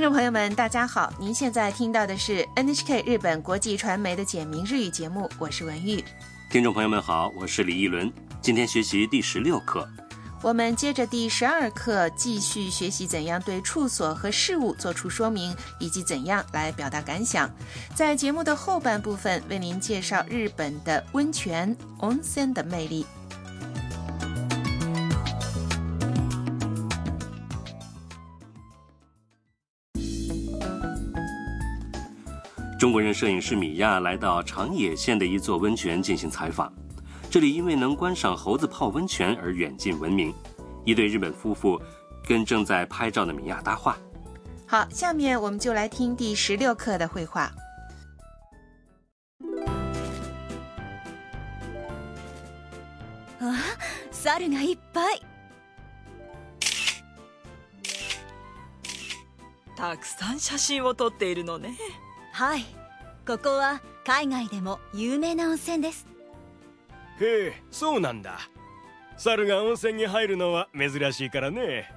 听众朋友们，大家好！您现在听到的是 NHK 日本国际传媒的简明日语节目，我是文玉。听众朋友们好，我是李一伦。今天学习第十六课，我们接着第十二课继续学习怎样对处所和事物做出说明，以及怎样来表达感想。在节目的后半部分，为您介绍日本的温泉 onsen 的魅力。中国人摄影师米亚来到长野县的一座温泉进行采访。这里因为能观赏猴子泡温泉而远近闻名。一对日本夫妇跟正在拍照的米亚搭话。好，下面我们就来听第十六课的绘画。あ、猿がいっぱい。たくさん写真を撮っているのねはい。 ここは海外でも有名な温泉です。へえそうなんだ猿が温泉に入るのは珍しいからね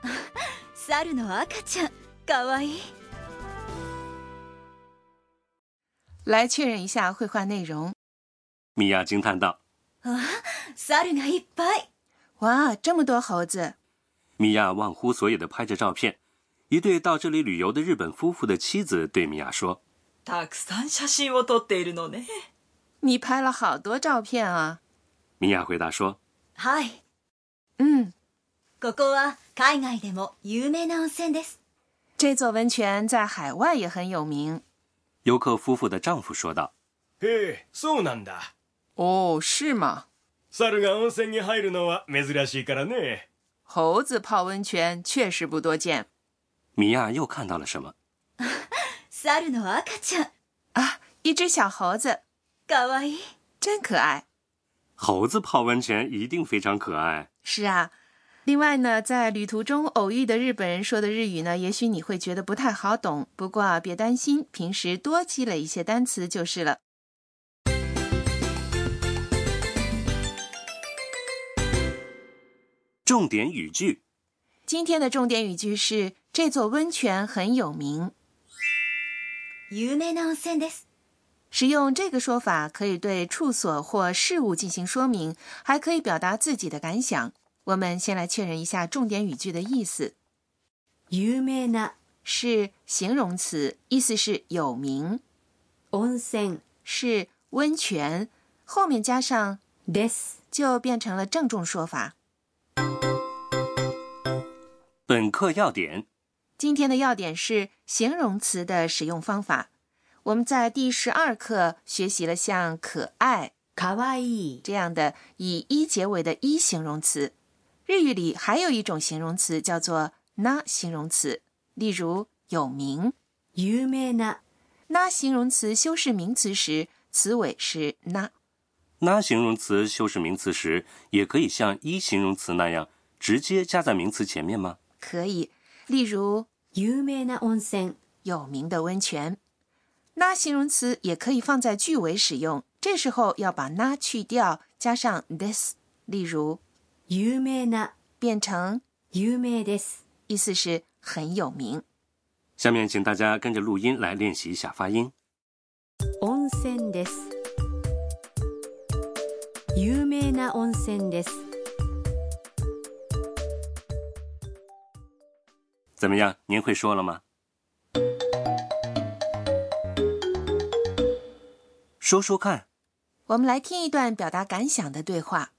猿の赤ちゃん、かわいい。来确认一下绘画内容。米亚惊叹道あ、猿がいっぱい。哇，这么多猴子！：“米亚忘乎所以的拍着照片。”一对到这里旅游的日本夫妇的妻子对米亚说たくさん写真を撮っているのね你拍了好多照片啊。：“米亚回答说，はい。嗯，ここは海外でも有名な温泉です。这座温泉在海外也很有名。游客夫妇的丈夫说道。へえそうなんだ哦，是吗？猿が温泉に入るのは珍しいからね猴子泡温泉确实不多见米亚又看到了什么？ 猿の赤ちゃん、啊！一只小猴子，かわいい。真可爱。猴子泡温泉一定非常可爱。是啊，另外呢，在旅途中偶遇的日本人说的日语呢，也许你会觉得不太好懂，不过啊别担心，平时多积累一些单词就是了。重点语句：今天的重点语句是这座温泉很有名。 有名な温泉です。使用这个说法可以对处所或事物进行说明，还可以表达自己的感想。我们先来确认一下重点语句的意思，有名な是形容词，意思是有名，温泉是温泉，后面加上です。就变成了郑重说法。本课要点： 今天的要点是形容词的使用方法。我们在第十二课学习了像可爱かわいい。这样的以一结尾的一形容词。日语里还有一种形容词叫做那形容词，例如有名。有名な那形容词修饰名词时，词尾是那。那形容词修饰名词时，也可以像一形容词那样直接加在名词前面吗？可以，例如 有名な温泉。有名的温泉。那形容词也可以放在句尾使用，这时候要把那去掉，加上 this。例如，有名な变成有名です。意思是很有名。下面请大家跟着录音来练习一下发音。温泉です。有名な温泉です。 怎么样？您会说了吗？说说看。我们来听一段表达感想的对话。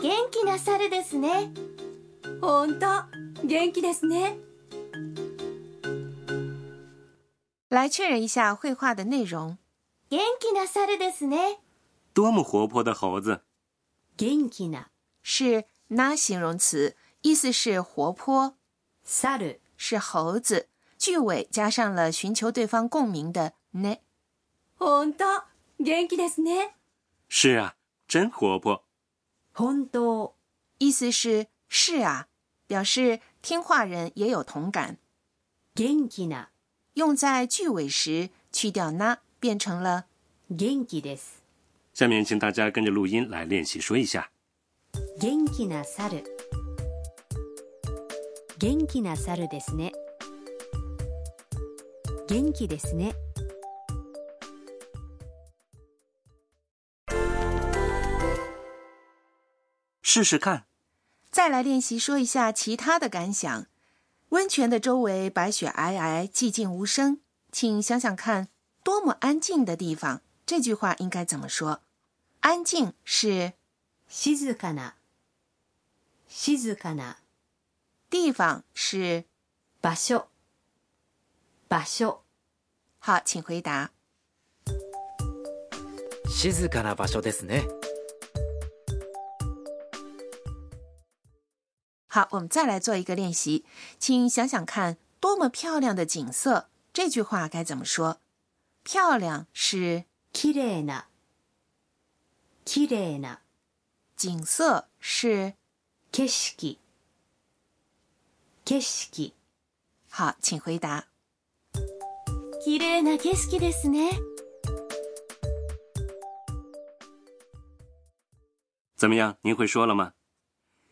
元気な猿ですね。本当、元気ですね。来确认一下绘画的内容。元気な猿ですね。多么活泼的猴子！元気な 是那形容词，意思是活泼，猿是猴子。句尾加上了寻求对方共鸣的呢。本当、元気ですね。是啊，真活泼。本当、意思是是啊，表示听话人也有同感。元気な用在句尾时去掉那，变成了元気です。下面请大家跟着录音来练习说一下。 元気な猿。 元気な猿ですね元気ですね试试看。再来练习说一下其他的感想。温泉的周围白雪皑皑，寂静无声，请想想看，多么安静的地方。这句话应该怎么说？安静是 静かな静かな地方是場所場所好，请回答。静かな場所ですね好，我们再来做一个练习，请想想看，多么漂亮的景色。这句话该怎么说？漂亮是綺麗な綺麗な 景色是景色景色好，请回答。綺麗な景色ですね怎么样？您会说了吗？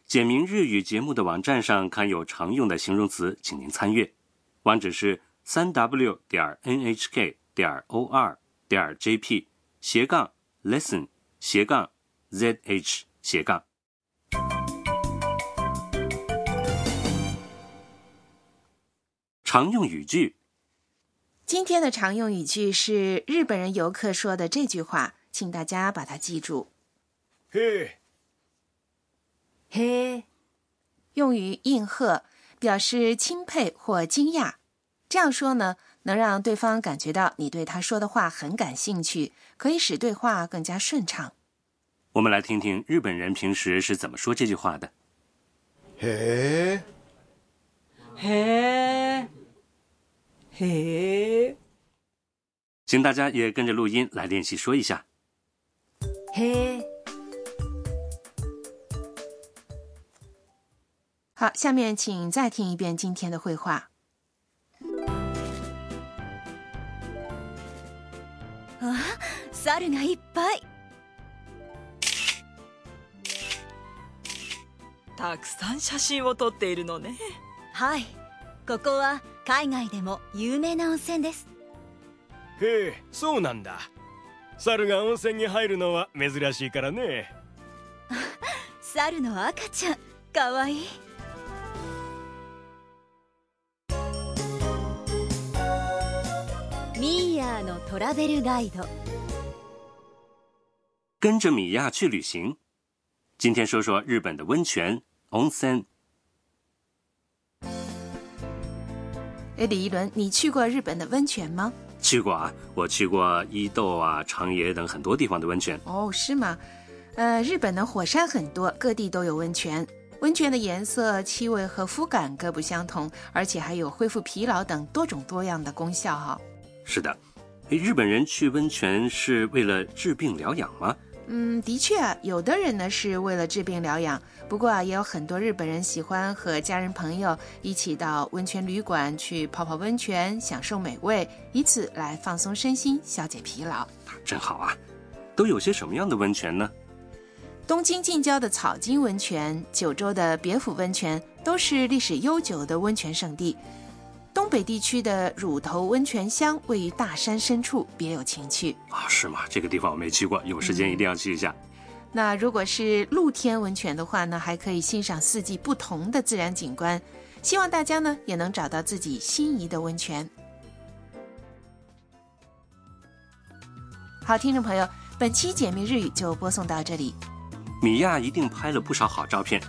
简明日语节目的网站上刊有常用的形容词，请您参阅。网址是三 w 点 nhk 点 or 点 jp 斜杠 lesson 斜杠 zh 斜杠。常用语句，今天的常用语句是日本人游客说的这句话，请大家把它记住。へえへえ用于应和，表示钦佩或惊讶。这样说呢，能让对方感觉到你对他说的话很感兴趣，可以使对话更加顺畅。 我们来听听日本人平时是怎么说这句话的。へえへえへえ请大家也跟着录音来练习说一下。へえ好，下面请再听一遍今天的绘画。猿がいっぱい たくさん写真を撮っているのね。はい。ここは海外でも有名な温泉です。へえそうなんだ。猿が温泉に入るのは珍しいからね。猿の赤ちゃんかわいい。ミーヤーのトラベルガイド。跟着米娅去旅行。今天说说日本的温泉 onsen。哎，李一伦，你去过日本的温泉吗？去过啊，我去过伊豆啊、长野等很多地方的温泉。哦，是吗？呃，日本的火山很多，各地都有温泉。温泉的颜色、气味和肤感各不相同，而且还有恢复疲劳等多种多样的功效哈。是的，诶日本人去温泉是为了治病疗养吗？嗯，的确啊，有的人呢是为了治病疗养，不过啊，也有很多日本人喜欢和家人朋友一起到温泉旅馆去泡泡温泉，享受美味，以此来放松身心，消解疲劳。真好啊！都有些什么样的温泉呢？东京近郊的草津温泉、九州的别府温泉都是历史悠久的温泉胜地。东北地区的乳头温泉乡位于大山深处，别有情趣。啊，是吗？这个地方我没去过，有时间一定要去一下。那如果是露天温泉的话呢，还可以欣赏四季不同的自然景观。希望大家呢也能找到自己心仪的温泉。好，听众朋友，本期解密日语就播送到这里。米娅一定拍了不少好照片。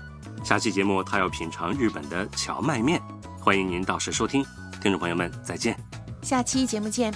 下期节目她要品尝日本的荞麦面，欢迎您到时收听。听众朋友们，再见。下期节目见。